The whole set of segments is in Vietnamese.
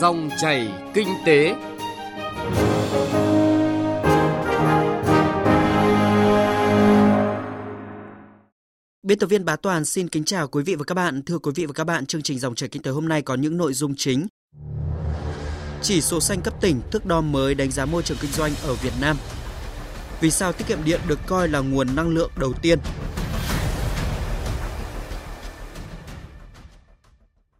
Dòng chảy kinh tế. Biên tập viên Bá Toàn xin kính chào quý vị và các bạn. Thưa quý vị và các bạn, chương trình dòng chảy kinh tế hôm nay có những nội dung chính. Chỉ số xanh cấp tỉnh, thước đo mới đánh giá môi trường kinh doanh ở Việt Nam. Vì sao tiết kiệm điện được coi là nguồn năng lượng đầu tiên?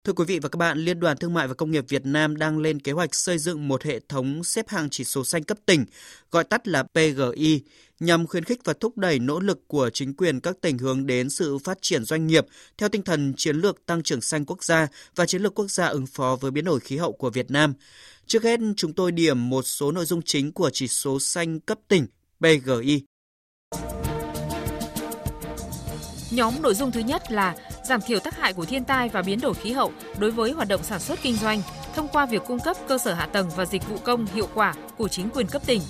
Thưa quý vị và các bạn, Liên đoàn Thương mại và Công nghiệp Việt Nam đang lên kế hoạch xây dựng một hệ thống xếp hạng chỉ số xanh cấp tỉnh, gọi tắt là PGI, nhằm khuyến khích và thúc đẩy nỗ lực của chính quyền các tỉnh hướng đến sự phát triển doanh nghiệp theo tinh thần chiến lược tăng trưởng xanh quốc gia và chiến lược quốc gia ứng phó với biến đổi khí hậu của Việt Nam. Trước hết, chúng tôi điểm một số nội dung chính của chỉ số xanh cấp tỉnh PGI. Nhóm nội dung thứ nhất là giảm thiểu tác hại của thiên tai và biến đổi khí hậu đối với hoạt động sản xuất kinh doanh thông qua việc cung cấp cơ sở hạ tầng và dịch vụ công hiệu quả của chính quyền cấp tỉnh.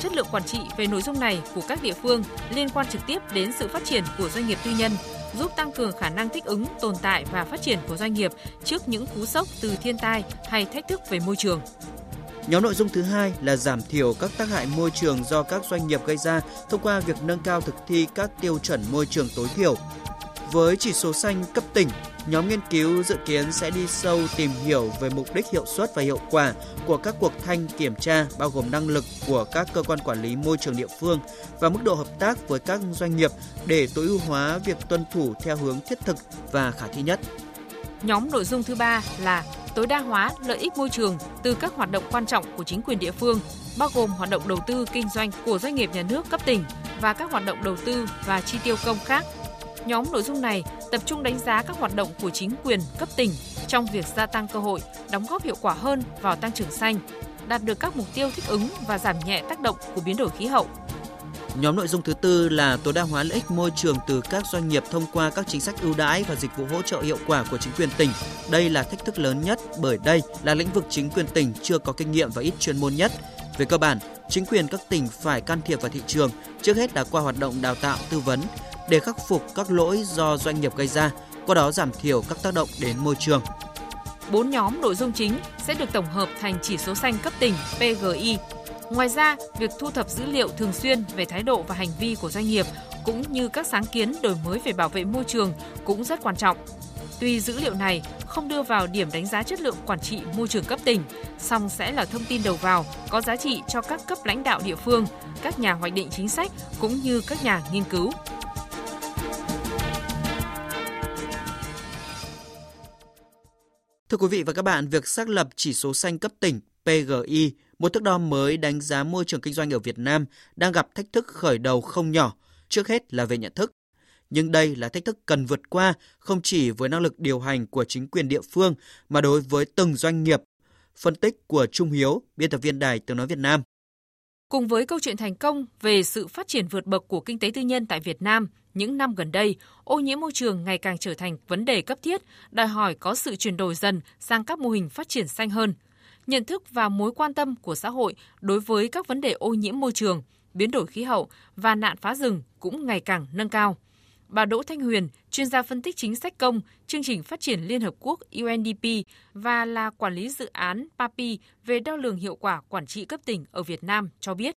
Chất lượng quản trị về nội dung này của các địa phương liên quan trực tiếp đến sự phát triển của doanh nghiệp tư nhân, giúp tăng cường khả năng thích ứng, tồn tại và phát triển của doanh nghiệp trước những cú sốc từ thiên tai hay thách thức về môi trường. Nhóm nội dung thứ hai là giảm thiểu các tác hại môi trường do các doanh nghiệp gây ra thông qua việc nâng cao thực thi các tiêu chuẩn môi trường tối thiểu. Với chỉ số xanh cấp tỉnh, nhóm nghiên cứu dự kiến sẽ đi sâu tìm hiểu về mục đích hiệu suất và hiệu quả của các cuộc thanh kiểm tra bao gồm năng lực của các cơ quan quản lý môi trường địa phương và mức độ hợp tác với các doanh nghiệp để tối ưu hóa việc tuân thủ theo hướng thiết thực và khả thi nhất. Nhóm nội dung thứ ba là tối đa hóa lợi ích môi trường từ các hoạt động quan trọng của chính quyền địa phương, bao gồm hoạt động đầu tư kinh doanh của doanh nghiệp nhà nước cấp tỉnh và các hoạt động đầu tư và chi tiêu công khác. Nhóm nội dung này tập trung đánh giá các hoạt động của chính quyền cấp tỉnh trong việc gia tăng cơ hội, đóng góp hiệu quả hơn vào tăng trưởng xanh, đạt được các mục tiêu thích ứng và giảm nhẹ tác động của biến đổi khí hậu, Nhóm nội dung thứ tư là tối đa hóa lợi ích môi trường từ các doanh nghiệp thông qua các chính sách ưu đãi và dịch vụ hỗ trợ hiệu quả của chính quyền tỉnh. Đây là thách thức lớn nhất bởi đây là lĩnh vực chính quyền tỉnh chưa có kinh nghiệm và ít chuyên môn nhất. Về cơ bản, chính quyền các tỉnh phải can thiệp vào thị trường, trước hết là qua hoạt động đào tạo tư vấn để khắc phục các lỗi do doanh nghiệp gây ra, qua đó giảm thiểu các tác động đến môi trường. Bốn nhóm nội dung chính sẽ được tổng hợp thành chỉ số xanh cấp tỉnh PGI Ngoài ra, việc thu thập dữ liệu thường xuyên về thái độ và hành vi của doanh nghiệp cũng như các sáng kiến đổi mới về bảo vệ môi trường cũng rất quan trọng. Tuy dữ liệu này không đưa vào điểm đánh giá chất lượng quản trị môi trường cấp tỉnh, song sẽ là thông tin đầu vào có giá trị cho các cấp lãnh đạo địa phương, các nhà hoạch định chính sách cũng như các nhà nghiên cứu. Thưa quý vị và các bạn, việc xác lập chỉ số xanh cấp tỉnh PGI một thước đo mới đánh giá môi trường kinh doanh ở Việt Nam đang gặp thách thức khởi đầu không nhỏ, trước hết là về nhận thức. Nhưng đây là thách thức cần vượt qua không chỉ với năng lực điều hành của chính quyền địa phương mà đối với từng doanh nghiệp. Phân tích của Trung Hiếu, biên tập viên Đài Tiếng Nói Việt Nam. Cùng với câu chuyện thành công về sự phát triển vượt bậc của kinh tế tư nhân tại Việt Nam, những năm gần đây, ô nhiễm môi trường ngày càng trở thành vấn đề cấp thiết, đòi hỏi có sự chuyển đổi dần sang các mô hình phát triển xanh hơn – nhận thức và mối quan tâm của xã hội đối với các vấn đề ô nhiễm môi trường, biến đổi khí hậu và nạn phá rừng cũng ngày càng nâng cao. Bà Đỗ Thanh Huyền, chuyên gia phân tích chính sách công, chương trình phát triển Liên Hợp Quốc UNDP và là quản lý dự án PAPI về đo lường hiệu quả quản trị cấp tỉnh ở Việt Nam cho biết.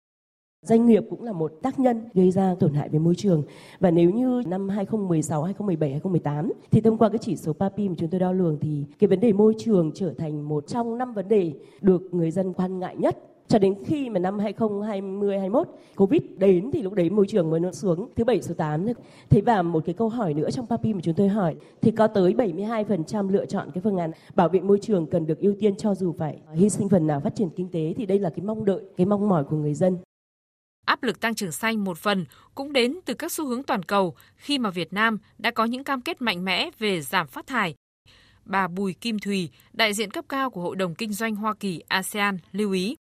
Doanh nghiệp cũng là một tác nhân gây ra tổn hại về môi trường. Và nếu như năm 2016, 2017, 2018 thì thông qua cái chỉ số PAPI mà chúng tôi đo lường thì cái vấn đề môi trường trở thành một trong năm vấn đề được người dân quan ngại nhất cho đến khi mà năm 2020 21 Covid đến thì lúc đấy môi trường mới nó xuống thứ bảy số 8 Thế và một cái câu hỏi nữa trong PAPI mà chúng tôi hỏi thì có tới 72% lựa chọn cái phương án bảo vệ môi trường cần được ưu tiên cho dù phải hy sinh phần nào phát triển kinh tế thì đây là cái mong đợi, cái mong mỏi của người dân. Áp lực tăng trưởng xanh một phần cũng đến từ các xu hướng toàn cầu khi mà Việt Nam đã có những cam kết mạnh mẽ về giảm phát thải. Bà Bùi Kim Thùy, đại diện cấp cao của Hội đồng Kinh doanh Hoa Kỳ ASEAN lưu ý.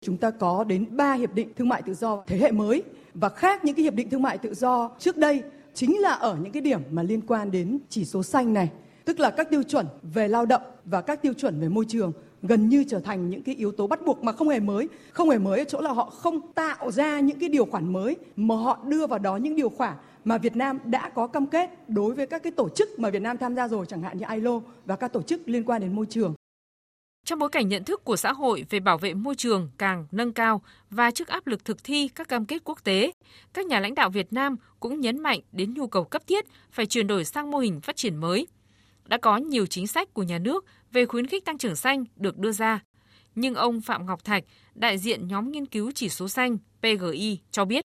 Chúng ta có đến 3 hiệp định thương mại tự do thế hệ mới. Và khác những cái hiệp định thương mại tự do trước đây chính là ở những cái điểm mà liên quan đến chỉ số xanh này, tức là các tiêu chuẩn về lao động và các tiêu chuẩn về môi trường gần như trở thành những cái yếu tố bắt buộc mà không hề mới. Không hề mới ở chỗ là họ không tạo ra những cái điều khoản mới mà họ đưa vào đó những điều khoản mà Việt Nam đã có cam kết đối với các cái tổ chức mà Việt Nam tham gia rồi chẳng hạn như ILO và các tổ chức liên quan đến môi trường. Trong bối cảnh nhận thức của xã hội về bảo vệ môi trường càng nâng cao và trước áp lực thực thi các cam kết quốc tế, các nhà lãnh đạo Việt Nam cũng nhấn mạnh đến nhu cầu cấp thiết phải chuyển đổi sang mô hình phát triển mới. Đã có nhiều chính sách của nhà nước về khuyến khích tăng trưởng xanh được đưa ra. Nhưng ông Phạm Ngọc Thạch, đại diện nhóm nghiên cứu chỉ số xanh PGI cho biết.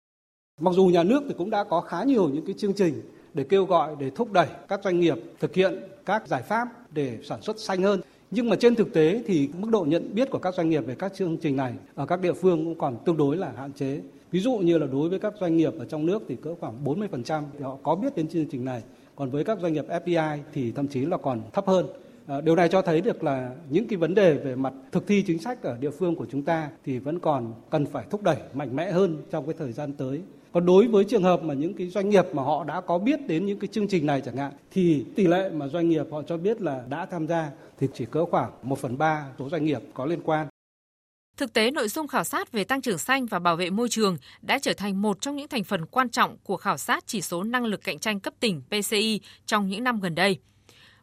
Mặc dù nhà nước thì cũng đã có khá nhiều những cái chương trình để kêu gọi để thúc đẩy các doanh nghiệp thực hiện các giải pháp để sản xuất xanh hơn nhưng mà trên thực tế thì mức độ nhận biết của các doanh nghiệp về các chương trình này ở các địa phương cũng còn tương đối là hạn chế. Ví dụ như là đối với các doanh nghiệp ở trong nước thì cỡ khoảng 40% thì họ có biết đến chương trình này. Còn với các doanh nghiệp FDI thì thậm chí là còn thấp hơn. Ờ, điều này cho thấy được là những cái vấn đề về mặt thực thi chính sách ở địa phương của chúng ta thì vẫn còn cần phải thúc đẩy mạnh mẽ hơn trong cái thời gian tới. Còn đối với trường hợp mà những cái doanh nghiệp mà họ đã có biết đến những cái chương trình này chẳng hạn thì tỷ lệ mà doanh nghiệp họ cho biết là đã tham gia thì chỉ cỡ khoảng 1 phần 3 số doanh nghiệp có liên quan. Thực tế, nội dung khảo sát về tăng trưởng xanh và bảo vệ môi trường đã trở thành một trong những thành phần quan trọng của khảo sát chỉ số năng lực cạnh tranh cấp tỉnh PCI trong những năm gần đây.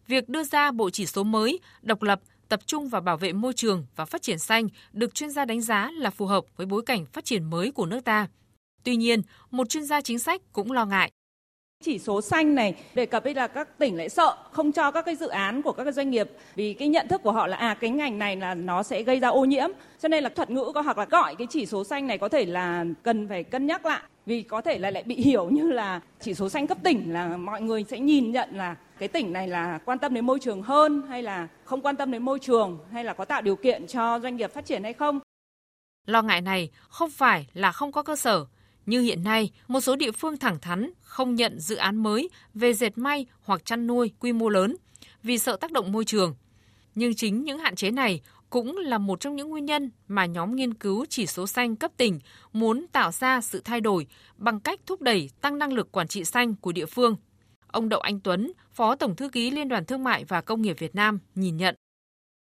Việc đưa ra bộ chỉ số mới, độc lập, tập trung vào bảo vệ môi trường và phát triển xanh được chuyên gia đánh giá là phù hợp với bối cảnh phát triển mới của nước ta. Tuy nhiên, một chuyên gia chính sách cũng lo ngại chỉ số xanh này đề cập đây là các tỉnh lại sợ không cho các cái dự án của các cái doanh nghiệp vì cái nhận thức của họ là à cái ngành này là nó sẽ gây ra ô nhiễm cho nên là thuật ngữ có hoặc là gọi cái chỉ số xanh này có thể là cần phải cân nhắc lại vì có thể là lại bị hiểu như là chỉ số xanh cấp tỉnh là mọi người sẽ nhìn nhận là cái tỉnh này là quan tâm đến môi trường hơn hay là không quan tâm đến môi trường hay là có tạo điều kiện cho doanh nghiệp phát triển hay không. Lo ngại này không phải là không có cơ sở, như hiện nay, một số địa phương thẳng thắn không nhận dự án mới về dệt may hoặc chăn nuôi quy mô lớn vì sợ tác động môi trường. Nhưng chính những hạn chế này cũng là một trong những nguyên nhân mà nhóm nghiên cứu chỉ số xanh cấp tỉnh muốn tạo ra sự thay đổi bằng cách thúc đẩy tăng năng lực quản trị xanh của địa phương. Ông Đậu Anh Tuấn, Phó Tổng Thư ký Liên đoàn Thương mại và Công nghiệp Việt Nam nhìn nhận.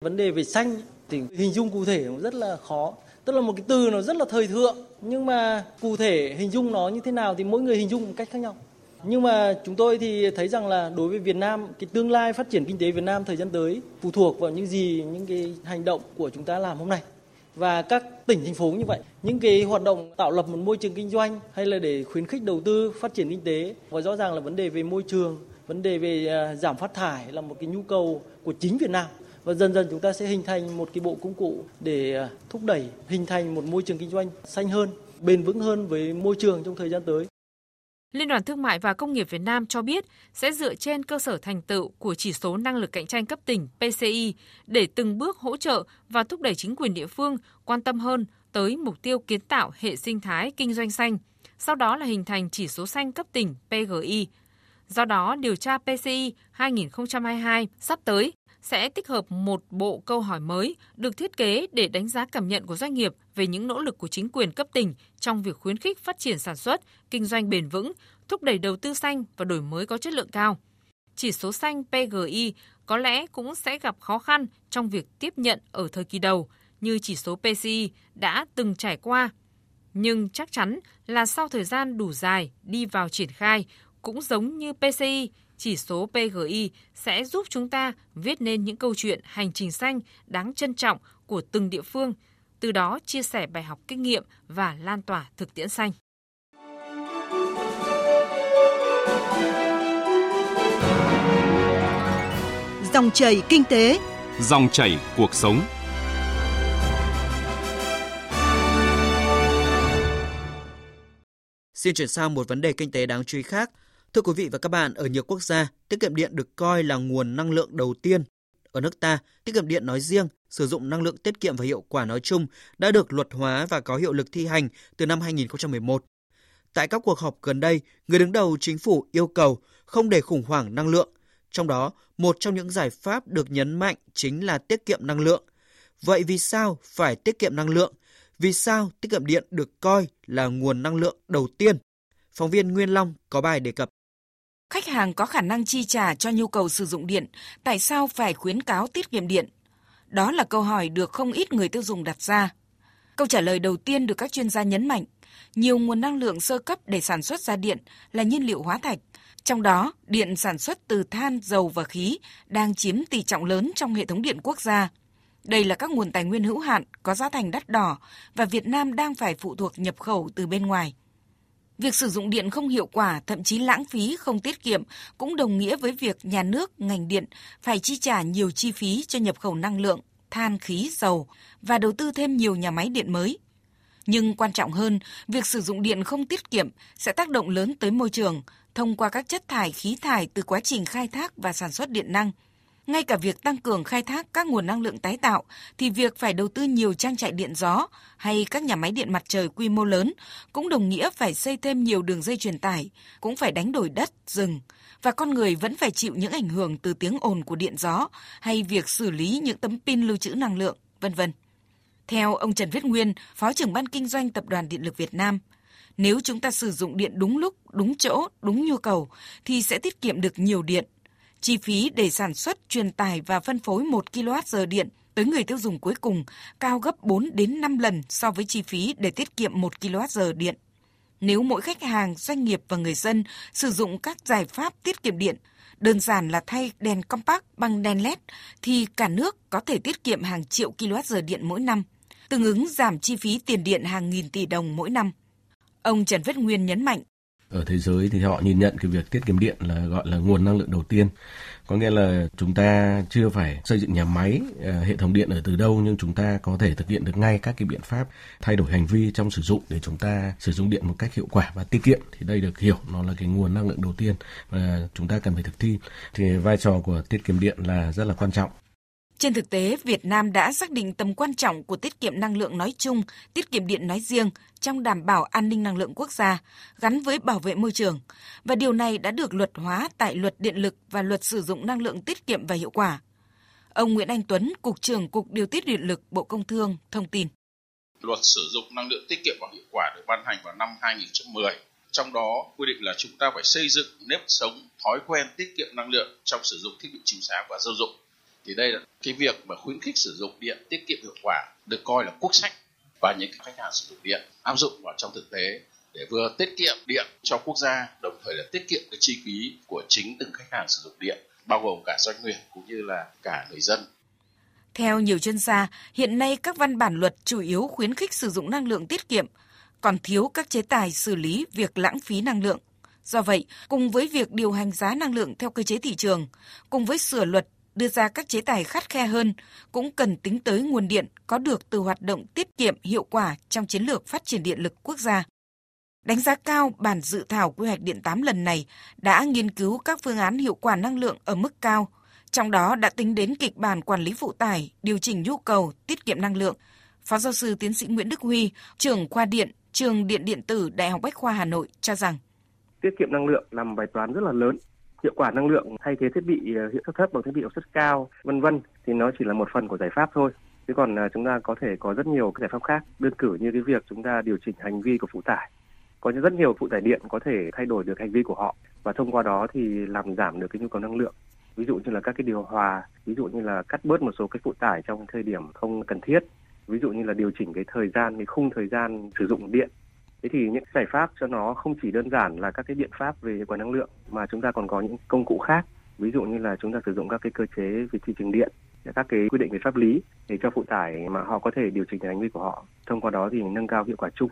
Vấn đề về xanh thì hình dung cụ thể cũng rất là khó tức là một cái từ nó rất là thời thượng, nhưng mà cụ thể hình dung nó như thế nào thì mỗi người hình dung một cách khác nhau. Nhưng mà chúng tôi thì thấy rằng là đối với Việt Nam, cái tương lai phát triển kinh tế Việt Nam thời gian tới phụ thuộc vào những gì, những cái hành động của chúng ta làm hôm nay. Và các tỉnh, thành phố như vậy, những cái hoạt động tạo lập một môi trường kinh doanh hay là để khuyến khích đầu tư phát triển kinh tế, và rõ ràng là vấn đề về môi trường, vấn đề về à, giảm phát thải là một cái nhu cầu của chính Việt Nam và dần dần chúng ta sẽ hình thành một cái bộ công cụ để à, thúc đẩy hình thành một môi trường kinh doanh xanh hơn, bền vững hơn với môi trường trong thời gian tới. Liên đoàn Thương mại và Công nghiệp Việt Nam cho biết sẽ dựa trên cơ sở thành tựu của chỉ số năng lực cạnh tranh cấp tỉnh PCI để từng bước hỗ trợ và thúc đẩy chính quyền địa phương quan tâm hơn tới mục tiêu kiến tạo hệ sinh thái kinh doanh xanh, sau đó là hình thành chỉ số xanh cấp tỉnh PGI. Do đó, điều tra PCI 2022 sắp tới sẽ tích hợp một bộ câu hỏi mới được thiết kế để đánh giá cảm nhận của doanh nghiệp về những nỗ lực của chính quyền cấp tỉnh trong việc khuyến khích phát triển sản xuất, kinh doanh bền vững, thúc đẩy đầu tư xanh và đổi mới có chất lượng cao. Chỉ số xanh PGI có lẽ cũng sẽ gặp khó khăn trong việc tiếp nhận ở thời kỳ đầu như chỉ số PCI đã từng trải qua. Nhưng chắc chắn là sau thời gian đủ dài đi vào triển khai, cũng giống như PCI, chỉ số PGI sẽ giúp chúng ta viết nên những câu chuyện hành trình xanh đáng trân trọng của từng địa phương, từ đó chia sẻ bài học kinh nghiệm và lan tỏa thực tiễn xanh. Dòng chảy kinh tế, dòng chảy cuộc sống. Xin chuyển sang một vấn đề kinh tế đáng chú ý khác. Thưa quý vị và các bạn, ở nhiều quốc gia, tiết kiệm điện được coi là nguồn năng lượng đầu tiên. Ở nước ta, tiết kiệm điện nói riêng, sử dụng năng lượng tiết kiệm và hiệu quả nói chung đã được luật hóa và có hiệu lực thi hành từ năm 2011. Tại các cuộc họp gần đây, người đứng đầu chính phủ yêu cầu không để khủng hoảng năng lượng. Trong đó, một trong những giải pháp được nhấn mạnh chính là tiết kiệm năng lượng. Vậy vì sao phải tiết kiệm năng lượng? Vì sao tiết kiệm điện được coi là nguồn năng lượng đầu tiên? Phóng viên Nguyên Long có bài đề cập. Khách hàng có khả năng chi trả cho nhu cầu sử dụng điện, tại sao phải khuyến cáo tiết kiệm điện? Đó là câu hỏi được không ít người tiêu dùng đặt ra. Câu trả lời đầu tiên được các chuyên gia nhấn mạnh, nhiều nguồn năng lượng sơ cấp để sản xuất ra điện là nhiên liệu hóa thạch, trong đó điện sản xuất từ than, dầu và khí đang chiếm tỷ trọng lớn trong hệ thống điện quốc gia. Đây là các nguồn tài nguyên hữu hạn có giá thành đắt đỏ và Việt Nam đang phải phụ thuộc nhập khẩu từ bên ngoài. Việc sử dụng điện không hiệu quả, thậm chí lãng phí, không tiết kiệm cũng đồng nghĩa với việc nhà nước, ngành điện phải chi trả nhiều chi phí cho nhập khẩu năng lượng, than, khí, dầu và đầu tư thêm nhiều nhà máy điện mới. Nhưng quan trọng hơn, việc sử dụng điện không tiết kiệm sẽ tác động lớn tới môi trường thông qua các chất thải khí thải từ quá trình khai thác và sản xuất điện năng. Ngay cả việc tăng cường khai thác các nguồn năng lượng tái tạo thì việc phải đầu tư nhiều trang trại điện gió hay các nhà máy điện mặt trời quy mô lớn cũng đồng nghĩa phải xây thêm nhiều đường dây truyền tải, cũng phải đánh đổi đất, rừng và con người vẫn phải chịu những ảnh hưởng từ tiếng ồn của điện gió hay việc xử lý những tấm pin lưu trữ năng lượng, vân vân. Theo ông Trần Viết Nguyên, Phó trưởng ban kinh doanh Tập đoàn Điện lực Việt Nam, nếu chúng ta sử dụng điện đúng lúc, đúng chỗ, đúng nhu cầu thì sẽ tiết kiệm được nhiều điện. Chi phí để sản xuất, truyền tải và phân phối 1 kWh điện tới người tiêu dùng cuối cùng cao gấp 4 đến 5 lần so với chi phí để tiết kiệm 1 kWh điện. Nếu mỗi khách hàng, doanh nghiệp và người dân sử dụng các giải pháp tiết kiệm điện, đơn giản là thay đèn compact bằng đèn LED thì cả nước có thể tiết kiệm hàng triệu kWh điện mỗi năm, tương ứng giảm chi phí tiền điện hàng nghìn tỷ đồng mỗi năm. Ông Trần Viết Nguyên nhấn mạnh. Ở thế giới thì họ nhìn nhận cái việc tiết kiệm điện là gọi là nguồn năng lượng đầu tiên. Có nghĩa là chúng ta chưa phải xây dựng nhà máy, ờ, hệ thống điện ở từ đâu nhưng chúng ta có thể thực hiện được ngay các cái biện pháp thay đổi hành vi trong sử dụng để chúng ta sử dụng điện một cách hiệu quả và tiết kiệm. Thì đây được hiểu nó là cái nguồn năng lượng đầu tiên và chúng ta cần phải thực thi. Thì vai trò của tiết kiệm điện là rất là quan trọng. Trên thực tế, Việt Nam đã xác định tầm quan trọng của tiết kiệm năng lượng nói chung, tiết kiệm điện nói riêng trong đảm bảo an ninh năng lượng quốc gia, gắn với bảo vệ môi trường. Và điều này đã được luật hóa tại Luật Điện lực và Luật Sử dụng năng lượng tiết kiệm và hiệu quả. Ông Nguyễn Anh Tuấn, Cục trưởng Cục Điều tiết Điện lực Bộ Công Thương, thông tin. Luật sử dụng năng lượng tiết kiệm và hiệu quả được ban hành vào năm 2010. Trong đó quy định là chúng ta phải xây dựng nếp sống, thói quen tiết kiệm năng lượng trong sử dụng thiết bị chiếu sáng và gia dụng thì đây là cái việc mà khuyến khích sử dụng điện tiết kiệm hiệu quả được coi là quốc sách và những khách hàng sử dụng điện áp dụng vào trong thực tế để vừa tiết kiệm điện cho quốc gia đồng thời là tiết kiệm cái chi phí của chính từng khách hàng sử dụng điện bao gồm cả doanh nghiệp cũng như là cả người dân theo nhiều chuyên gia, hiện nay các văn bản luật chủ yếu khuyến khích sử dụng năng lượng tiết kiệm, còn thiếu các chế tài xử lý việc lãng phí năng lượng. Do vậy, cùng với việc điều hành giá năng lượng theo cơ chế thị trường, cùng với sửa luật đưa ra các chế tài khắt khe hơn, cũng cần tính tới nguồn điện có được từ hoạt động tiết kiệm hiệu quả trong chiến lược phát triển điện lực quốc gia. Đánh giá cao bản dự thảo quy hoạch điện 8 lần này đã nghiên cứu các phương án hiệu quả năng lượng ở mức cao, trong đó đã tính đến kịch bản quản lý phụ tải, điều chỉnh nhu cầu, tiết kiệm năng lượng. Phó giáo sư tiến sĩ Nguyễn Đức Huy, trưởng khoa điện, trường Điện Điện tử Đại học Bách khoa Hà Nội cho rằng tiết kiệm năng lượng là một bài toán rất là lớn hiệu quả năng lượng thay thế thiết bị ờ, hiệu suất thấp bằng thiết bị hiệu suất cao, vân vân, thì nó chỉ là một phần của giải pháp thôi. Chứ còn ờ, chúng ta có thể có rất nhiều cái giải pháp khác. Đơn cử như cái việc chúng ta điều chỉnh hành vi của phụ tải. Có rất nhiều phụ tải điện có thể thay đổi được hành vi của họ và thông qua đó thì làm giảm được cái nhu cầu năng lượng. Ví dụ như là các cái điều hòa, ví dụ như là cắt bớt một số cái phụ tải trong thời điểm không cần thiết. Ví dụ như là điều chỉnh cái thời gian, cái khung thời gian sử dụng điện. Thế thì những giải pháp cho nó không chỉ đơn giản là các cái biện pháp về quản năng lượng mà chúng ta còn có những công cụ khác. Ví dụ như là chúng ta sử dụng các cái cơ chế về thị trường điện, các cái quy định về pháp lý để cho phụ tải mà họ có thể điều chỉnh hành vi của họ. Thông qua đó thì nâng cao hiệu quả chung.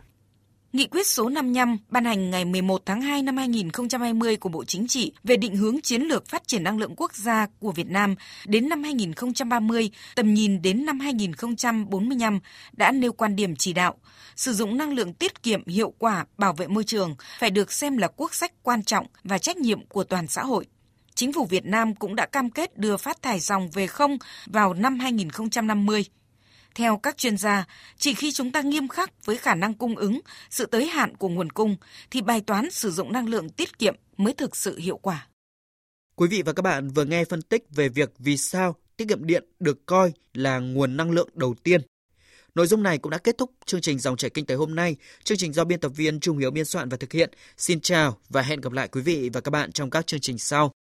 Nghị quyết số 55 ban hành ngày 11 tháng 2 năm 2020 của Bộ Chính trị về định hướng chiến lược phát triển năng lượng quốc gia của Việt Nam đến năm 2030, tầm nhìn đến năm 2045 đã nêu quan điểm chỉ đạo sử dụng năng lượng tiết kiệm hiệu quả bảo vệ môi trường phải được xem là quốc sách quan trọng và trách nhiệm của toàn xã hội. Chính phủ Việt Nam cũng đã cam kết đưa phát thải dòng về không vào năm 2050 theo các chuyên gia, chỉ khi chúng ta nghiêm khắc với khả năng cung ứng, sự tới hạn của nguồn cung, thì bài toán sử dụng năng lượng tiết kiệm mới thực sự hiệu quả. Quý vị và các bạn vừa nghe phân tích về việc vì sao tiết kiệm điện được coi là nguồn năng lượng đầu tiên. Nội dung này cũng đã kết thúc chương trình Dòng chảy kinh tế hôm nay. Chương trình do biên tập viên Trung Hiếu biên soạn và thực hiện. Xin chào và hẹn gặp lại quý vị và các bạn trong các chương trình sau.